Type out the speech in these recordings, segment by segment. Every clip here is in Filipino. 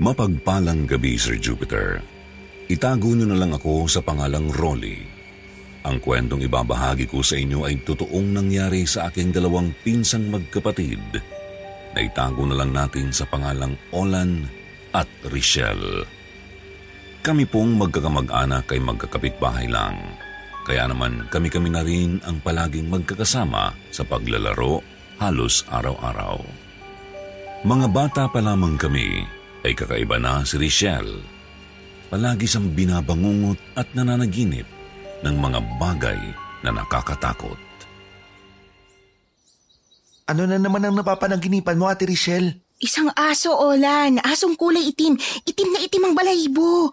Mapagpalang gabi, Sir Jupiter. Itago niyo na lang ako sa pangalang Rolly. Ang kwentong ibabahagi ko sa inyo ay totoong nangyari sa aking dalawang pinsang magkapatid na itago na lang natin sa pangalang Olan at Richelle. Kami pong magkakamag-anak ay magkakapit-bahay lang. Kaya naman kami-kami na rin ang palaging magkakasama sa paglalaro halos araw-araw. Mga bata pa lamang kami ay kakaiba na si Richelle. Palagi siyang binabangungot at nananaginip ng mga bagay na nakakatakot. Ano na naman ang napapanaginipan mo, Ate Richelle? Isang aso, Olan. Asong kulay itim. Itim na itim ang balahibo.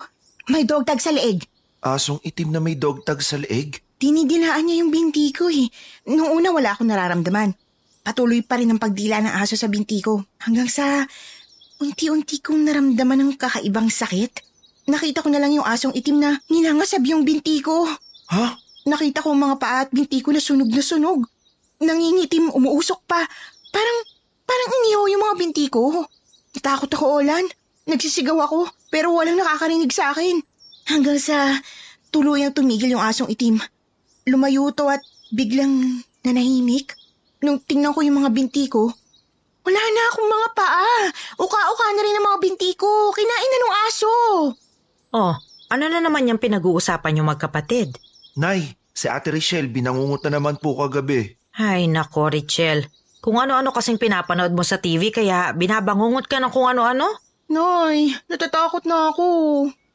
May dog tag sa leeg. Asong itim na may dog tag sa leeg? Dinidilaan niya yung binti ko eh. Noong una wala akong nararamdaman. Patuloy pa rin ang pagdila ng aso sa binti ko. Hanggang sa unti-unti kong naramdaman ng kakaibang sakit. Nakita ko na lang yung asong itim na ninangasab yung binti ko. Ha? Nakita ko mga paa at binti ko na sunog na sunog. Nangingitim, umuusok pa. Parang, parang inihaw yung mga binti ko. Natakot ako, Olan. Nagsisigaw ako, pero walang nakakarinig sa akin. Hanggang sa tuluyang tumigil yung asong itim. Lumayo to at biglang nanahimik. Nung tingnan ko yung mga binti ko, wala na akong mga paa. Uka-uka na rin ang mga binti ko. Kinain na nung aso. Oh, ano na naman yung pinag-uusapan yung magkapatid? Nay, si Ate Richelle binangungot na naman po kagabi. Ay nako, Richelle. Kung ano-ano kasing pinapanood mo sa TV kaya binabangungot ka ng kung ano-ano? Nay, natatakot na ako.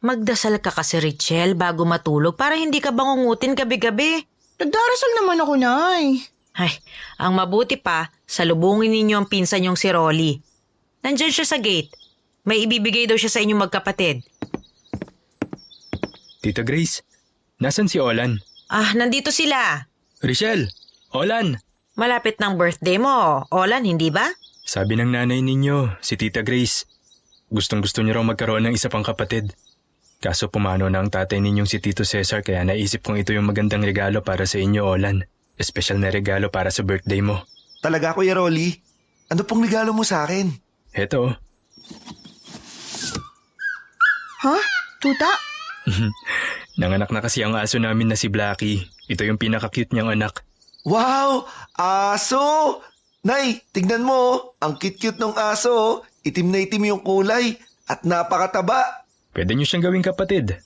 Magdasal ka kasi, Richelle, bago matulog para hindi ka bangungutin gabi-gabi. Nagdarasal naman ako, Nay. Ay, ang mabuti pa, salubungin ninyo ang pinsan yung si Rolly. Nandyan siya sa gate. May ibibigay daw siya sa inyong magkapatid. Tita Grace, nasan si Olan? Ah, nandito sila. Richelle, Olan! Malapit ng birthday mo, Olan, hindi ba? Sabi ng nanay ninyo, si Tita Grace, gustong gusto niyo raw magkaroon ng isa pang kapatid. Kaso pumano na ang tatay ninyong si Tito Cesar kaya naisip kong ito yung magandang regalo para sa inyo, Olan. Espesyal na regalo para sa birthday mo. Talaga, Kuya Rolly? Ano pong regalo mo sa akin? Heto, Ha? Tuta? nanganak na kasi ang aso namin na si Blackie. Ito yung pinaka-cute niyang anak. Wow! Aso! Nay, tignan mo. oh. Ang cute-cute ng aso. oh. Itim na itim yung kulay. At napakataba. Pwede niyo siyang gawing kapatid.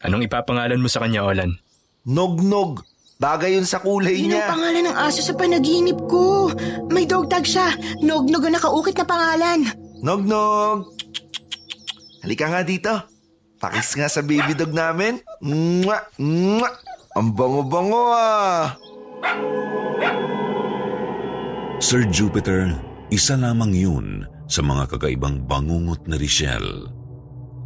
Anong ipapangalan mo sa kanya, Olan? Nog-nog. Bagay yun sa kulay Yun ang niya. pangalan ng aso sa panaginip ko. May dog tag siya. Nog-nog ang nakaukit na pangalan. Nog-nog. Halika nga dito. Pakis nga sa baby dog namin. Mwah! Mwah! Ang bango-bango ah. Sir Jupiter, isa lamang yun sa mga kakaibang bangungot na Richelle.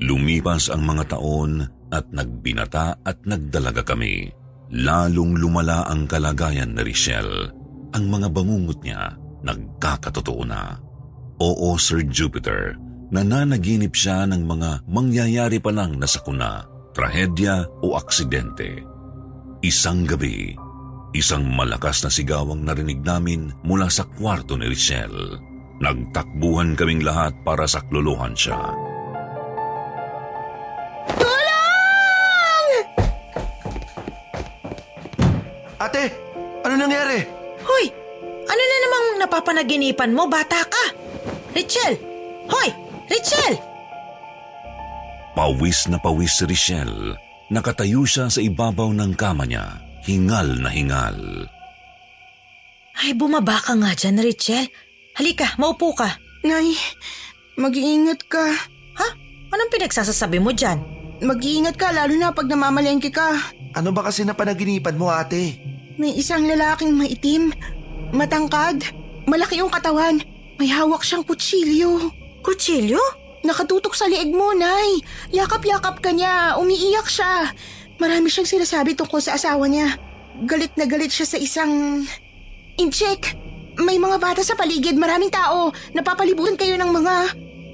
Lumipas ang mga taon at nagbinata at nagdalaga kami. Lalong lumala ang kalagayan ni Richelle. Ang mga bangungot niya nagkakatotoo na. Oo, Sir Jupiter, nananaginip siya ng mga mangyayari pa lang na sakuna, trahedya o aksidente. Isang gabi, isang malakas na sigawang narinig namin mula sa kwarto ni Richelle. Nagtakbuhan kaming lahat para sakluluhan siya. Ate, ano nangyari? Hoy! Ano na namang napapanaginipan mo, bata ka? Richelle! Hoy! Richelle! Pawis na pawis si Richelle. Nakatayo siya sa ibabaw ng kama niya. Hingal na hingal. Ay, bumaba ka nga dyan, Richelle. Halika, maupo ka. Nay, mag-iingat ka. Ha? Anong pinagsasasabi mo dyan? Mag-iingat ka lalo na pag namamalengke ka. Ano ba kasi na panaginipan mo ate? May isang lalaking maitim, matangkad, Malaki yung katawan. May hawak siyang kutsilyo. Kutsilyo? Nakatutok sa liig mo, Nay. Yakap-yakap ka niya. Umiiyak siya. Marami siyang sinasabi tungkol sa asawa niya. Galit na galit siya sa isang... Incheck! May mga bata sa paligid, maraming tao. Napapalibutan kayo ng mga...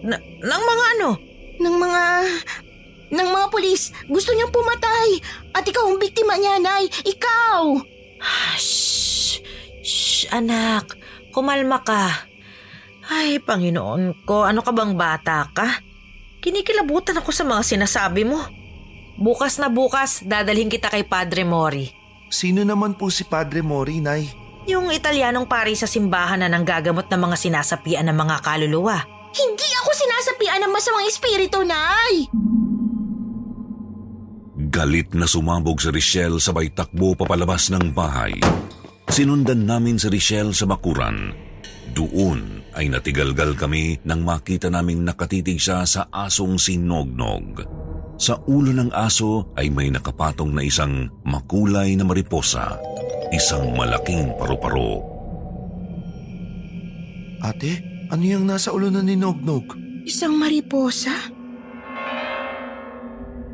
Na- ng mga ano? ng mga... ng mga pulis. Gusto niyang pumatay. At ikaw ang biktima niya, Nay. Ikaw! Shh! Shh, anak. Kumalma ka. Ay, Panginoon ko, ano ka bang bata ka? Kinikilabutan ako sa mga sinasabi mo. Bukas na bukas, dadalhin kita kay Padre Mori. Sino naman po si Padre Mori, Nay? Yung Italianong pari sa simbahan na nanggagamot ng mga sinasapian ng mga kaluluwa. Hindi ako sinasapian ng masamang espiritu, Nay! Galit na sumabog si Richelle sabay takbo papalabas ng bahay. Sinundan namin si Richelle sa bakuran. Doon ay natigalgal kami nang makita naming nakatitig siya sa asong sinognog. Sa ulo ng aso ay may nakapatong na isang makulay na mariposa, isang malaking paru-paro. Ate, ano yung nasa ulo na ni Nognog? Isang mariposa?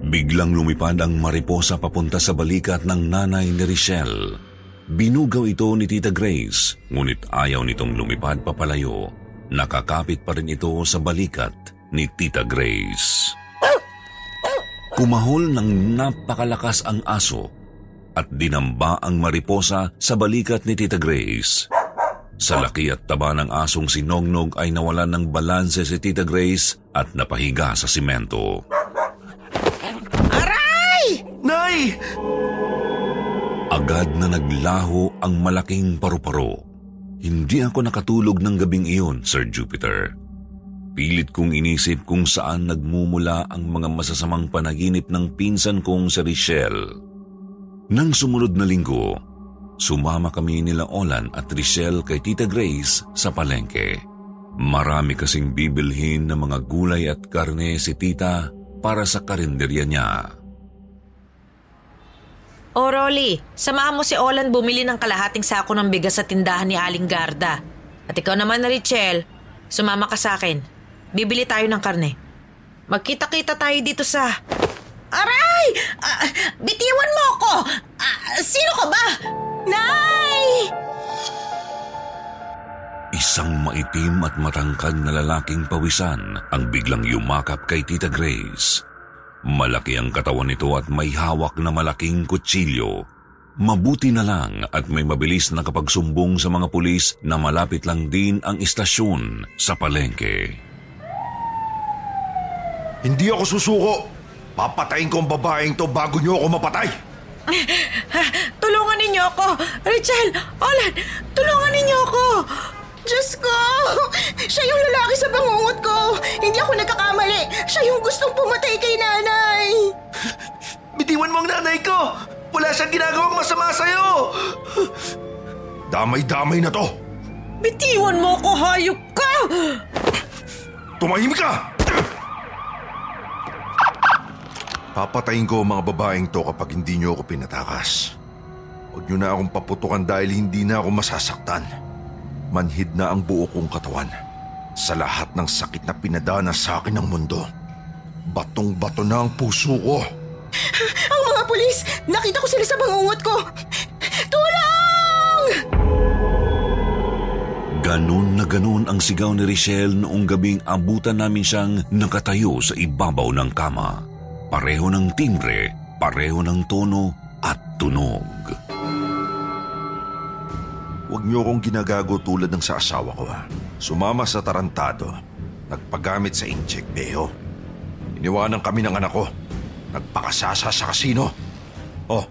Biglang lumipad ang mariposa papunta sa balikat ng nanay ni Richelle. Binugaw ito ni Tita Grace, ngunit ayaw nitong lumipad papalayo. Nakakapit pa rin ito sa balikat ni Tita Grace. Kumahol ng napakalakas ang aso at dinamba ang mariposa sa balikat ni Tita Grace. Sa laki at taba ng asong sinognog ay nawalan ng balanse si Tita Grace at napahiga sa simento. Nay! Agad na naglaho ang malaking paru-paro. Hindi ako nakatulog ng gabing iyon, Sir Jupiter. Pilit kong inisip kung saan nagmumula ang mga masasamang panaginip ng pinsan kong si Richelle. Nang sumunod na linggo, sumama kami nila Olan at Richelle kay Tita Grace sa palengke. Marami kasing bibilhin ng mga gulay at karne si Tita para sa karinderya niya. O Rolly, samahan mo si Olan bumili ng kalahating sako ng bigas sa tindahan ni Aling Garda. At ikaw naman na Richelle, sumama ka sa akin. Bibili tayo ng karne. Magkita-kita tayo dito sa... Aray! Ah, bitiwan mo ako! Ah, sino ka ba? Nay! Isang maitim at matangkad na lalaking pawisan ang biglang yumakap kay Tita Grace. Malaki ang katawan nito at may hawak na malaking kutsilyo. Mabuti na lang at may mabilis na kapagsumbong sa mga pulis na malapit lang din ang istasyon sa palengke. Hindi ako susuko. Papatayin ko ang babaeng to bago niyo ako mapatay. Tulungan ninyo ako! Rachel! Olan! Tulungan ninyo ako! Diyos ko! Siya yung lalaki sa bangungot ko! Hindi ako nagkakamali! Siya yung gustong pumatay kay nanay! Bitiwan mo ang nanay ko! Wala siyang ginagawang masama sa'yo! Damay-damay na to! Bitiwan mo ako, hayop ka! Tumahimik ka! Papatayin ko ang mga babaeng to kapag hindi niyo ako pinatakas. Huwag niyo na akong paputukan dahil hindi na ako masasaktan. Manhid na ang buo kong katawan. Sa lahat ng sakit na pinadana sa akin ng mundo. Batong-bato na ang puso ko. Ang mga pulis! Nakita ko sila sa bangungot ko! Tulong! Ganon na ganon ang sigaw ni Richelle noong gabing abutan namin siyang nakatayo sa ibabaw ng kama. Pareho ng timbre, pareho ng tono at tunog. Huwag niyo akong ginagago tulad ng sa asawa ko. ha. Sumama sa tarantado. Nagpagamit sa incheck, Beho. Iniwanan kami ng anak ko. Nagpakasasa sa kasino. Oh,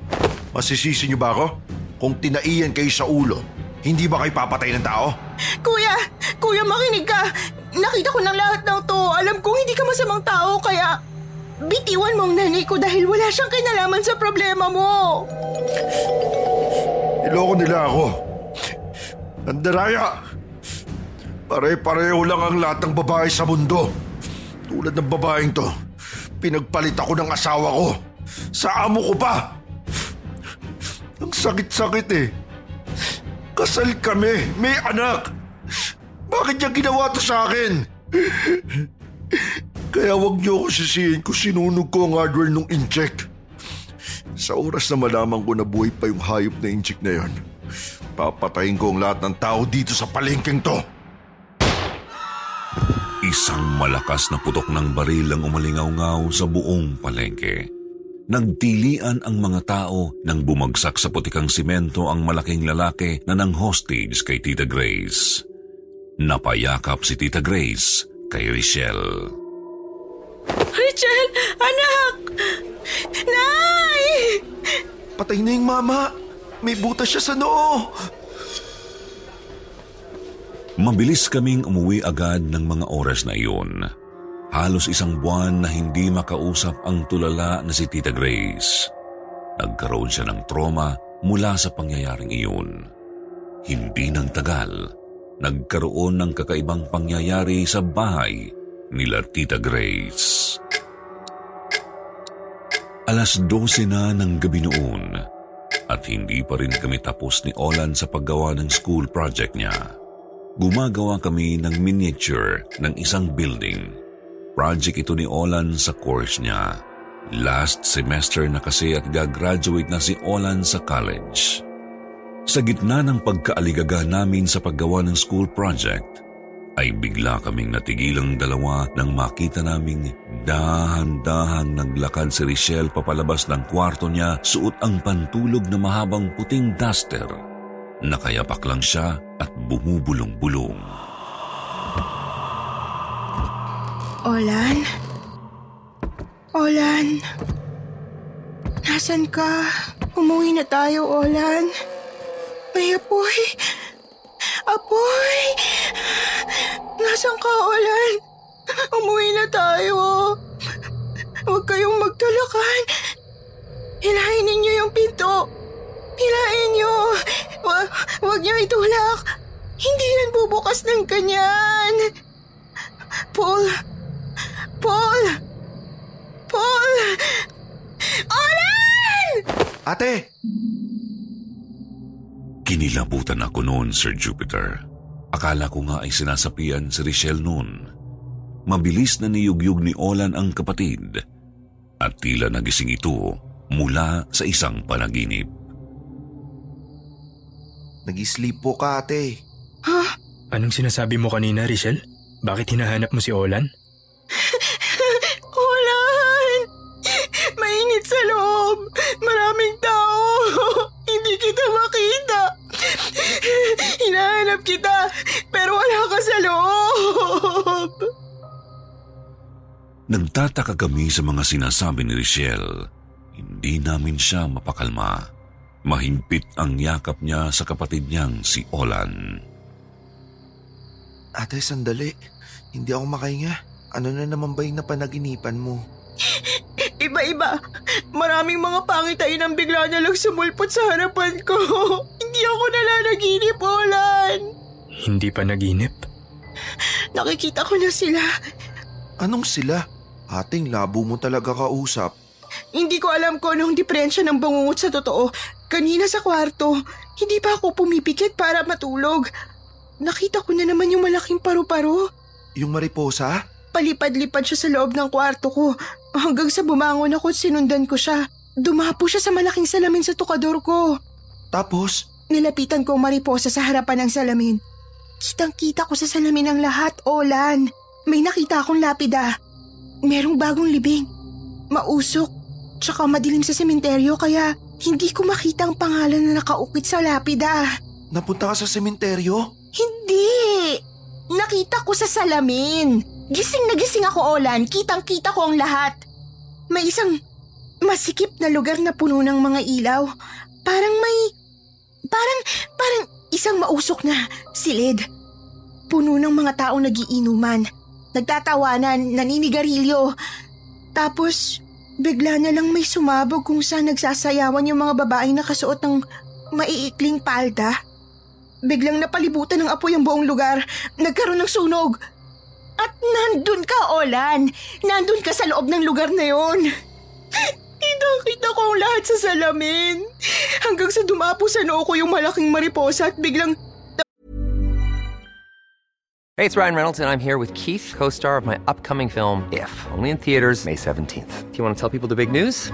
masisisi niyo ba ako? Kung tinaiyan kayo sa ulo, hindi ba kayo papatay ng tao? Kuya! Kuya, makinig ka! Nakita ko ng lahat ng to. Alam kong hindi ka masamang tao, kaya... Bitiwan mo ang nanay ko dahil wala siyang kinalaman sa problema mo. Niloko nila ako. Nandaraya! Pare-pareho lang ang lahat ng babae sa mundo. Tulad ng babaeng to, pinagpalit ako ng asawa ko. Sa amo ko pa. Ang sakit-sakit eh. Kasal kami, may anak. Bakit niya ginawa to sa akin? Kaya wag niyo ako sisihin kung sinunog ko ang hardware nung incheck. Sa oras na malaman ko na buhay pa yung hayop na incheck na yon, papatayin ko ang lahat ng tao dito sa palengkeng to. Isang malakas na putok ng baril ang umalingaw-ngaw sa buong palengke. Nagtilian ang mga tao nang bumagsak sa putikang simento ang malaking lalaki na nang hostage kay Tita Grace. Napayakap si Tita Grace kay Richelle. Richelle! Anak! Nay! Patay na yung mama! May butas siya sa noo! Mabilis kaming umuwi agad ng mga oras na iyon. Halos isang buwan na hindi makausap ang tulala na si Tita Grace. Nagkaroon siya ng trauma mula sa pangyayaring iyon. Hindi nang tagal, nagkaroon ng kakaibang pangyayari sa bahay nila Tita Grace. Alas 12 na ng gabi noon at hindi pa rin kami tapos ni Olan sa paggawa ng school project niya. Gumagawa kami ng miniature ng isang building. Project ito ni Olan sa course niya. Last semester na kasi at gagraduate na si Olan sa college. Sa gitna ng pagkaaligaga namin sa paggawa ng school project, ay bigla kaming natigilang dalawa nang makita naming dahan-dahang naglakad si Richelle papalabas ng kwarto niya suot ang pantulog na mahabang puting duster. Nakayapak lang siya at bumubulong-bulong. Olan? Olan? Nasaan ka? Umuwi na tayo, Olan. May apoy. Apoy! Nasaan ka, Olan? Umuwi na tayo. Huwag kayong magtulakan. Hilahin ninyo yung pinto. Hilahin nyo. Wa- Huwag nyo itulak. Hindi yan bubukas ng ganyan. Paul. Paul. Paul. Olan! Ate! Kinilabutan ako noon, Sir Jupiter. Akala ko nga ay sinasapian si Richelle noon. Mabilis na niyugyug ni Olan ang kapatid at tila nagising ito mula sa isang panaginip. Nag-sleep po ka, ate. Anong sinasabi mo kanina, Richelle? Bakit hinahanap mo si Olan? Olan! Mainit sa loob. Maraming tao. Hindi kita makita. Hinahanap kita, pero wala ka sa loob. Nagtataka kami sa mga sinasabi ni Richelle. Hindi namin siya mapakalma. Mahimpit ang yakap niya sa kapatid niyang si Olan. Ate, sandali. Hindi ako makahinga. Ano na naman ba yung napanaginipan mo? Iba-iba. Maraming mga pangitain ang bigla na lang sumulpot sa harapan ko. Hindi ako nalanaginip, Olan. Hindi pa naginip? Nakikita ko na sila. Anong sila? Ating labo mo talaga kausap. Hindi ko alam kung anong diferensya ng bangungot sa totoo. Kanina sa kwarto, hindi pa ako pumipikit para matulog. Nakita ko na naman yung malaking paru-paro. Yung mariposa? Palipad-lipad siya sa loob ng kwarto ko. Hanggang sa bumangon ako at sinundan ko siya. Dumapo siya sa malaking salamin sa tukador ko. Tapos, Nilapitan ko ang mariposa sa harapan ng salamin. Kitang-kita ko sa salamin ang lahat, Olan. May nakita akong lapida. Merong bagong libing. Mausok. Tsaka madilim sa sementeryo kaya hindi ko makita ang pangalan na nakaukit sa lapida. napunta ka sa sementeryo? Hindi! Nakita ko sa salamin. Gising na gising ako, Olan. Kitang-kita ko ang lahat. May isang masikip na lugar na puno ng mga ilaw. Parang may... Parang... Parang isang mausok na silid. Puno ng mga taong nagiinuman. Nagtatawanan, naninigarilyo. Tapos, bigla na lang may sumabog kung saan nagsasayawan yung mga babaeng nakasuot ng maiikling palda. Biglang napalibutan ng apoy ang buong lugar. Nagkaroon ng sunog. At nandun ka, Olan. Nandun ka sa loob ng lugar na yon. Kitang-kita ko ang lahat sa salamin. Hanggang sa dumapo sa noo ko yung malaking mariposa at biglang Hey, it's Ryan Reynolds, and I'm here with Keith, co star of my upcoming film, If, only in theaters, May 17th. Do you want to tell people the big news?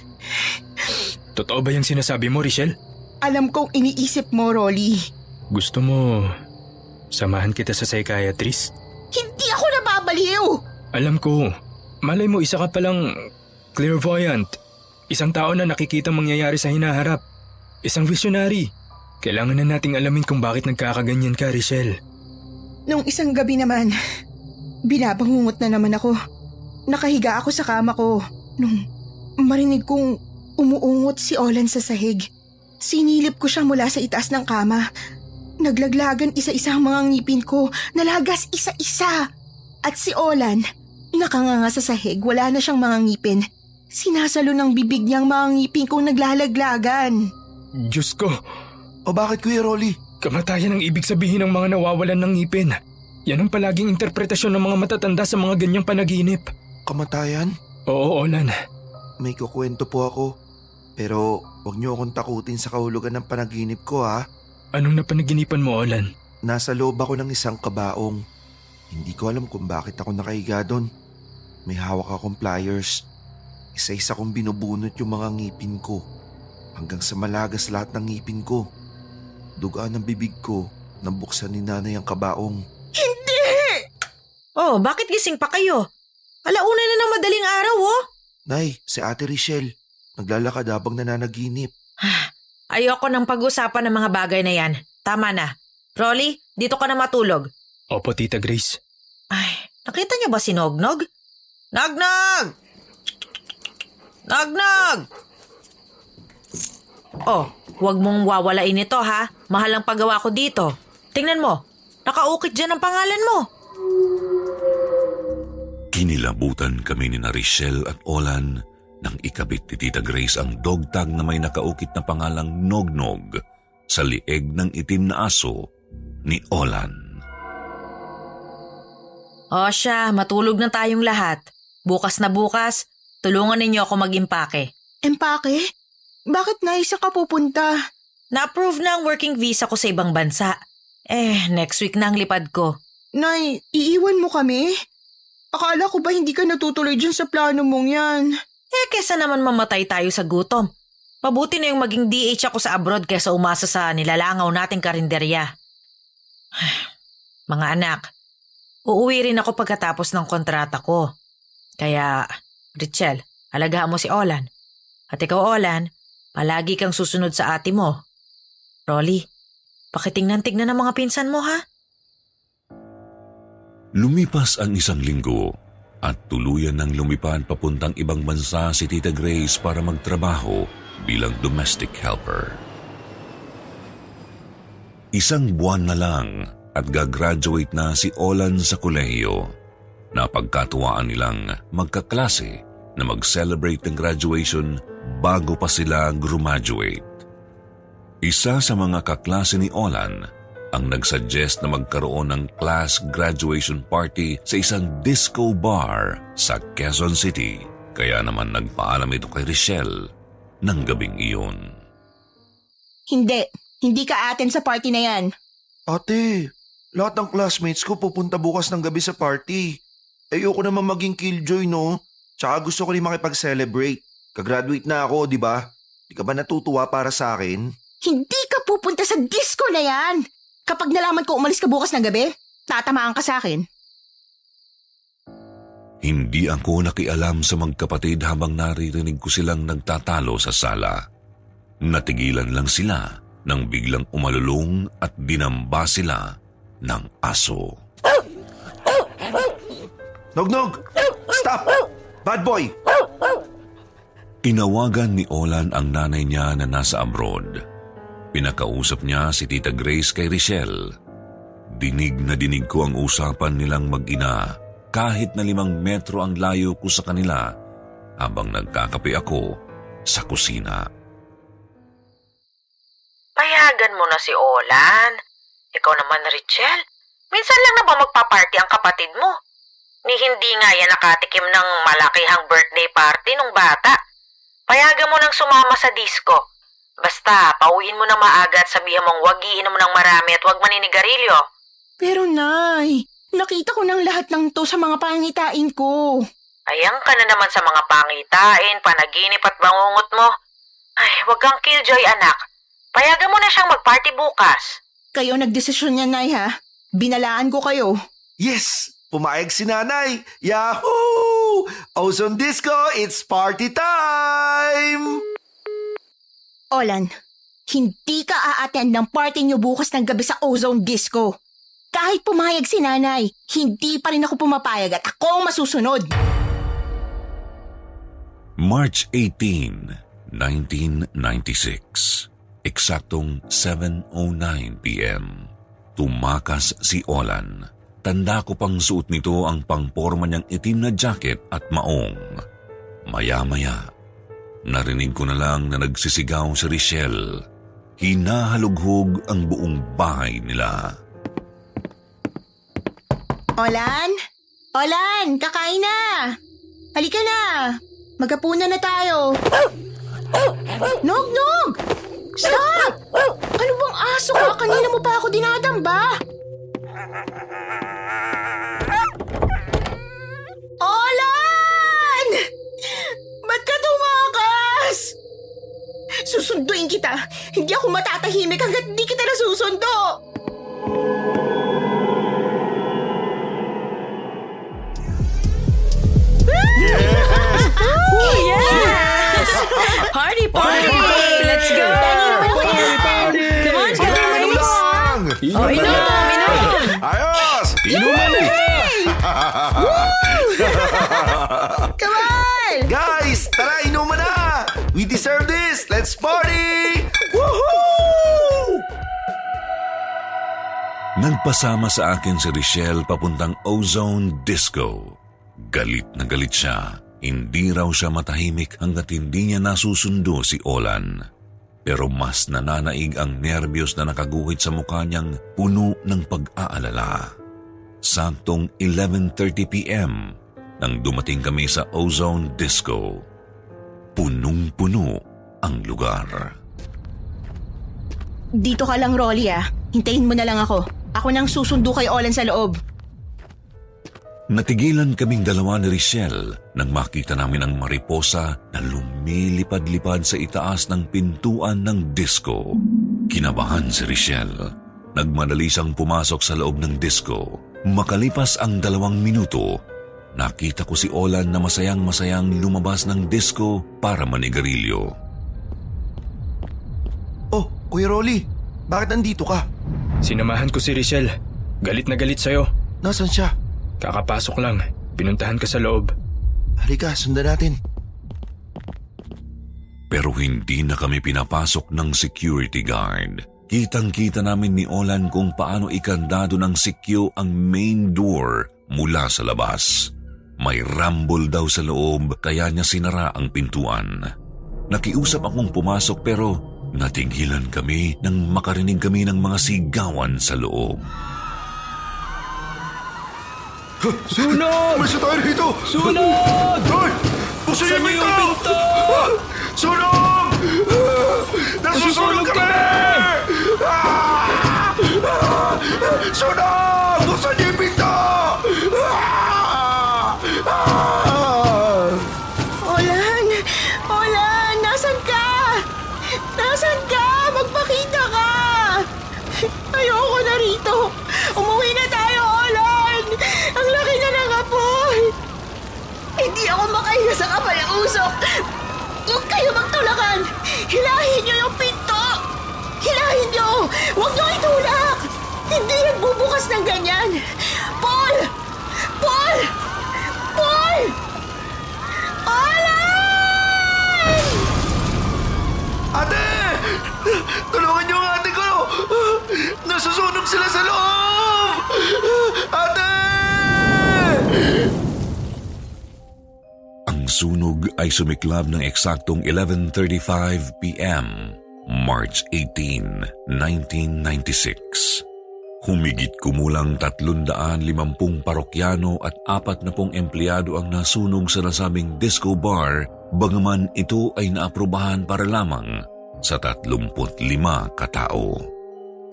Totoo ba yung sinasabi mo, Richelle? Alam kong iniisip mo, Rolly. Gusto mo samahan kita sa psychiatrist? Hindi ako nababaliw! Alam ko, malay mo isa ka palang clairvoyant. Isang tao na nakikita mangyayari sa hinaharap. Isang visionary. Kailangan na nating alamin kung bakit nagkakaganyan ka, Richelle. Nung isang gabi naman, binabangungot na naman ako. Nakahiga ako sa kama ko nung marinig kong umuungot si Olan sa sahig. Sinilip ko siya mula sa itaas ng kama. Naglaglagan isa-isa ang mga ngipin ko, nalagas isa-isa. At si Olan, nakanganga sa sahig, wala na siyang mga ngipin. Sinasalo ng bibig niyang mga ngipin kong naglalaglagan. Diyos ko, O bakit Kuya Rolly? kamatayan ang ibig sabihin ng mga nawawalan ng ngipin. Yan ang palaging interpretasyon ng mga matatanda sa mga ganyang panaginip. Kamatayan? Oo, Olan. May kukwento po ako. Pero wag niyo akong takutin sa kahulugan ng panaginip ko ha. Anong napanaginipan mo, Olan? Nasa loob ako ng isang kabaong. Hindi ko alam kung bakit ako nakahiga doon. May hawak akong pliers. Isa-isa kong binubunot yung mga ngipin ko. Hanggang sa malagas lahat ng ngipin ko. Dugaan ng bibig ko nang buksan ni nanay ang kabaong. Hindi! Oh, bakit gising pa kayo? Alauna na ng madaling araw, oh. Nay, si Ate Richelle. Naglalakad habang nananaginip. Ayoko nang pag-usapan ng mga bagay na yan. Tama na. Rolly, dito ka na matulog. Opo, Tita Grace. Ay, nakita niyo ba si Nognog? Nognog! Nognog! Oh, huwag mong wawalain ito ha. Mahal ang paggawa ko dito. Tingnan mo, nakaukit dyan ang pangalan mo. Kinilabutan kami ni na Richelle at Olan nang ikabit ni Tita Grace ang dog tag na may nakaukit na pangalang Nognog sa lieg ng itim na aso ni Olan. O siya, matulog na tayong lahat. Bukas na bukas, tulungan ninyo ako mag-impake. Empake? Bakit na isa ka pupunta? Na-approve na ang working visa ko sa ibang bansa. Eh, next week na ang lipad ko. Nay, iiwan mo kami? Akala ko ba hindi ka natutuloy dyan sa plano mong yan? Eh, kesa naman mamatay tayo sa gutom. Mabuti na yung maging DH ako sa abroad kesa umasa sa nilalangaw nating karinderya. Mga anak, uuwi rin ako pagkatapos ng kontrata ko. Kaya, Richelle, alagaan mo si Olan. At ikaw, Olan, palagi kang susunod sa ate mo. Rolly, pakitingnan-tignan ng mga pinsan mo ha? Lumipas ang isang linggo at tuluyan ng lumipad papuntang ibang bansa si Tita Grace para magtrabaho bilang domestic helper. Isang buwan na lang at gagraduate na si Olan sa kolehiyo. Napagkatuwaan nilang magkaklase na mag-celebrate ng graduation bago pa sila graduate. Isa sa mga kaklase ni Olan ang nagsuggest na magkaroon ng class graduation party sa isang disco bar sa Quezon City. Kaya naman nagpaalam ito kay Richelle ng gabing iyon. Hindi. Hindi ka atin sa party na yan. Ate, lahat ng classmates ko pupunta bukas ng gabi sa party. Ayoko naman maging killjoy, no? Tsaka gusto ko rin makipag-celebrate. Kagraduate na ako, di ba? Di ka ba natutuwa para sa akin? Hindi ka pupunta sa disco na yan! Kapag nalaman ko umalis ka bukas ng gabi, tatamaan ka sa akin. Hindi ako nakialam sa magkapatid habang naririnig ko silang nagtatalo sa sala. Natigilan lang sila nang biglang umalulong at dinamba sila ng aso. Nognog! Stop! Bad boy! Tinawagan ni Olan ang nanay niya na nasa abroad. Pinakausap niya si Tita Grace kay Richelle. Dinig na dinig ko ang usapan nilang mag-ina kahit na limang metro ang layo ko sa kanila habang nagkakape ako sa kusina. Payagan mo na si Olan. Ikaw naman, Richelle. Minsan lang na ba magpa-party ang kapatid mo? Ni hindi nga yan nakatikim ng malakihang birthday party nung bata. Payagan mo nang sumama sa disco. Basta, pauwiin mo na maaga at sabihan mong wag iinom ng marami at wag maninigarilyo. Pero nay, nakita ko ng lahat ng to sa mga pangitain ko. Ayang ka na naman sa mga pangitain, panaginip at bangungot mo. Ay, wag kang killjoy anak. Payagan mo na siyang magparty bukas. Kayo nagdesisyon niya, nay ha? Binalaan ko kayo. Yes! Pumayag si nanay! Yahoo! Ozone Disco, it's party time! Olan, hindi ka a-attend ng party niyo bukas ng gabi sa Ozone Disco. Kahit pumayag si nanay, hindi pa rin ako pumapayag at ako ang masusunod. March 18, 1996. Eksaktong 7.09 p.m. Tumakas si Olan. Tanda ko pang suot nito ang pangporma niyang itim na jacket at maong. Maya-maya, narinig ko na lang na nagsisigaw si Richelle. Hinahalughog ang buong bahay nila. Olan? Olan, kakain na! Halika na! Magkapunan na tayo! Nog, Nog! Stop! Ano bang aso ka? Kanina mo pa ako dinadamba? Susunduin kita. Hindi ako matatahimik hanggat di kita nasusundo. Party, party! Let's go! Come on, guys! Inom Oh, inom, inom! Ayos! Inuman! Come on! Guys, Nagpasama sa akin si Richelle papuntang Ozone Disco. Galit na galit siya. Hindi raw siya matahimik hanggat hindi niya nasusundo si Olan. Pero mas nananaig ang nerbiyos na nakaguhit sa mukha niyang puno ng pag-aalala. Saktong 11.30pm nang dumating kami sa Ozone Disco. Punong-puno ang lugar. Dito ka lang, Rolly ah. Hintayin mo na lang ako. Ako nang susundo kay Olan sa loob. Natigilan kaming dalawa ni Richelle nang makita namin ang mariposa na lumilipad-lipad sa itaas ng pintuan ng disco. Kinabahan si Richelle. Nagmadali siyang pumasok sa loob ng disco. Makalipas ang dalawang minuto, nakita ko si Olan na masayang-masayang lumabas ng disco para manigarilyo. Oh, Kuya Rolly, bakit nandito ka? Sinamahan ko si Richelle. Galit na galit sa'yo. Nasaan siya? Kakapasok lang. Pinuntahan ka sa loob. Halika, sundan natin. Pero hindi na kami pinapasok ng security guard. Kitang-kita namin ni Olan kung paano ikandado ng sikyo ang main door mula sa labas. May rumble daw sa loob kaya niya sinara ang pintuan. Nakiusap akong pumasok pero natigilan kami nang makarinig kami ng mga sigawan sa loob. Sunog! Umalis tayo rito! Sunog! Hoy! Buksan niyo Buksan niyo yung pinto! Sunog! Nasusunog kami! Ah! Ah! Sunog! Buksan niyo yung pinto! Ng ganyan! Paul! Paul! Paul! Alan! Ate! Tulungan niyo ang ate ko! Nasusunog sila sa loob! Ate! Ang sunog ay sumiklab ng eksaktong 11.35 p.m. March 18, 1996. Humigit kumulang 350 parokyano at 40 empleyado ang nasunog sa nasabing disco bar bagaman ito ay naaprubahan para lamang sa 35 katao.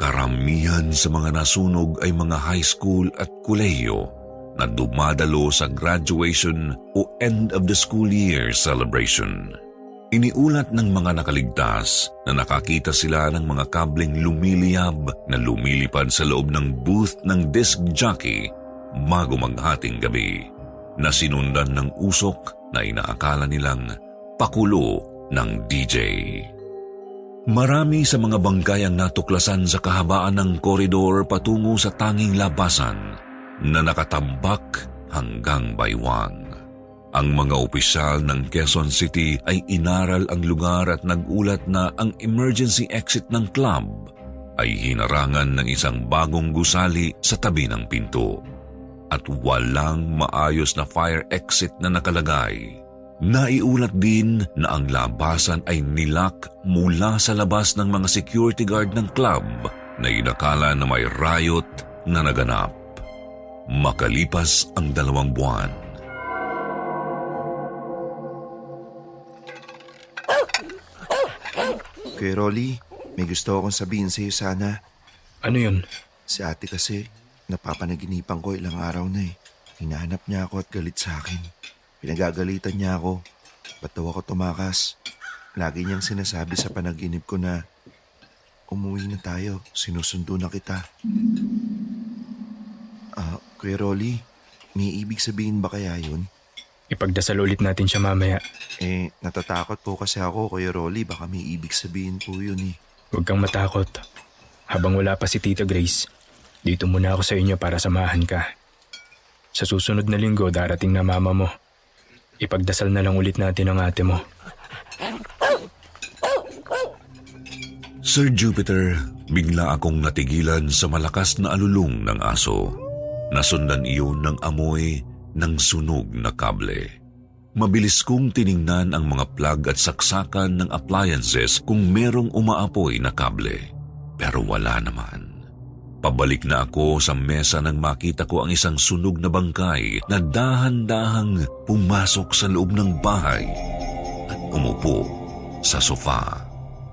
Karamihan sa mga nasunog ay mga high school at kuleyo na dumadalo sa graduation o end of the school year celebration. Iniulat ng mga nakaligtas na nakakita sila ng mga kableng lumiliyab na lumilipad sa loob ng booth ng disc jockey bago maghating gabi na sinundan ng usok na inaakala nilang pakulo ng DJ. Marami sa mga bangkay ang natuklasan sa kahabaan ng koridor patungo sa tanging labasan na nakatambak hanggang baywang. Ang mga opisyal ng Quezon City ay inaral ang lugar at nagulat na ang emergency exit ng club ay hinarangan ng isang bagong gusali sa tabi ng pinto. At walang maayos na fire exit na nakalagay. Naiulat din na ang labasan ay nilak mula sa labas ng mga security guard ng club na inakala na may riot na naganap. Makalipas ang dalawang buwan, Kuya Rolly, may gusto akong sabihin sa'yo sana. Ano yun? Si ate kasi, napapanaginipan ko ilang araw na eh. Hinahanap niya ako at galit sa akin. Pinagagalitan niya ako. Ba't daw ako tumakas? Lagi niyang sinasabi sa panaginip ko na umuwi na tayo, sinusundo na kita. Ah, Kuya Rolly, may ibig sabihin ba kaya yun? Ipagdasal ulit natin siya mamaya. Eh, natatakot po kasi ako, Kuya Rolly. Baka may ibig sabihin po yun eh. Huwag kang matakot. Habang wala pa si Tita Grace, dito muna ako sa inyo para samahan ka. Sa susunod na linggo, darating na mama mo. Ipagdasal na lang ulit natin ang ate mo. Sir Jupiter, bigla akong natigilan sa malakas na alulong ng aso. Nasundan iyon ng amoy ng sunog na kable. Mabilis kong tiningnan ang mga plug at saksakan ng appliances kung merong umaapoy na kable. Pero wala naman. Pabalik na ako sa mesa nang makita ko ang isang sunog na bangkay na dahan-dahang pumasok sa loob ng bahay at umupo sa sofa.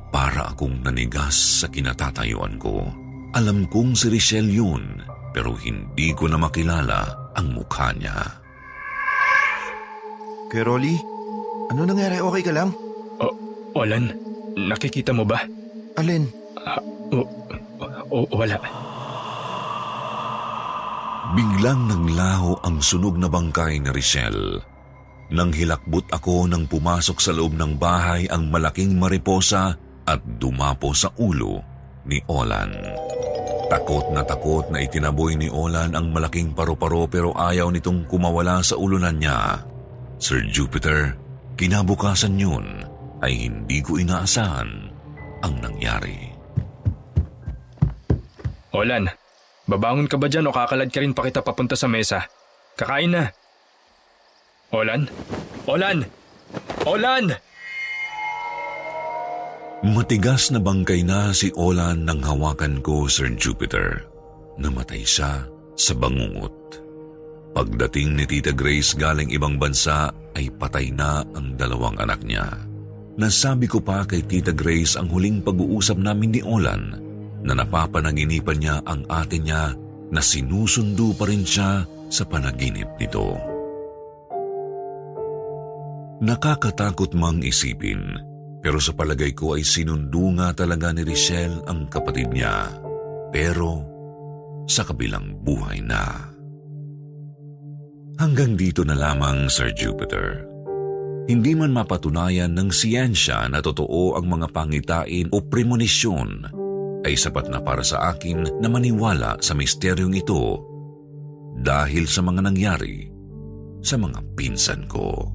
Para akong nanigas sa kinatatayuan ko. Alam kong si Richelle yun pero hindi ko na makilala ang mukha niya. Kuya Rolly, ano nangyari? Okay ka lang? O, Olan, nakikita mo ba? Alin? Ah, o, o, wala. Biglang naglaho ang sunog na bangkay ni Richelle. Nang hilakbot ako nang pumasok sa loob ng bahay ang malaking mariposa at dumapo sa ulo ni Olan. Takot na takot na itinaboy ni Olan ang malaking paru-paro pero ayaw nitong kumawala sa ulunan niya. Sir Jupiter, kinabukasan yun ay hindi ko inaasahan ang nangyari. Olan, babangon ka ba dyan o kakalad ka rin pa kita papunta sa mesa? Kakain na. Olan? Olan! Olan! Matigas na bangkay na si Olan nang hawakan ko, Sir Jupiter. Namatay siya sa bangungot. Pagdating ni Tita Grace galing ibang bansa ay patay na ang dalawang anak niya. Nasabi ko pa kay Tita Grace ang huling pag-uusap namin ni Olan na napapanaginipan niya ang ate niya na sinusundo pa rin siya sa panaginip nito. Nakakatakot mang isipin pero sa palagay ko ay sinundo nga talaga ni Richelle ang kapatid niya. Pero sa kabilang buhay na. Hanggang dito na lamang, Sir Jupiter. Hindi man mapatunayan ng siyensya na totoo ang mga pangitain o premonisyon, ay sapat na para sa akin na maniwala sa misteryong ito dahil sa mga nangyari sa mga pinsan ko.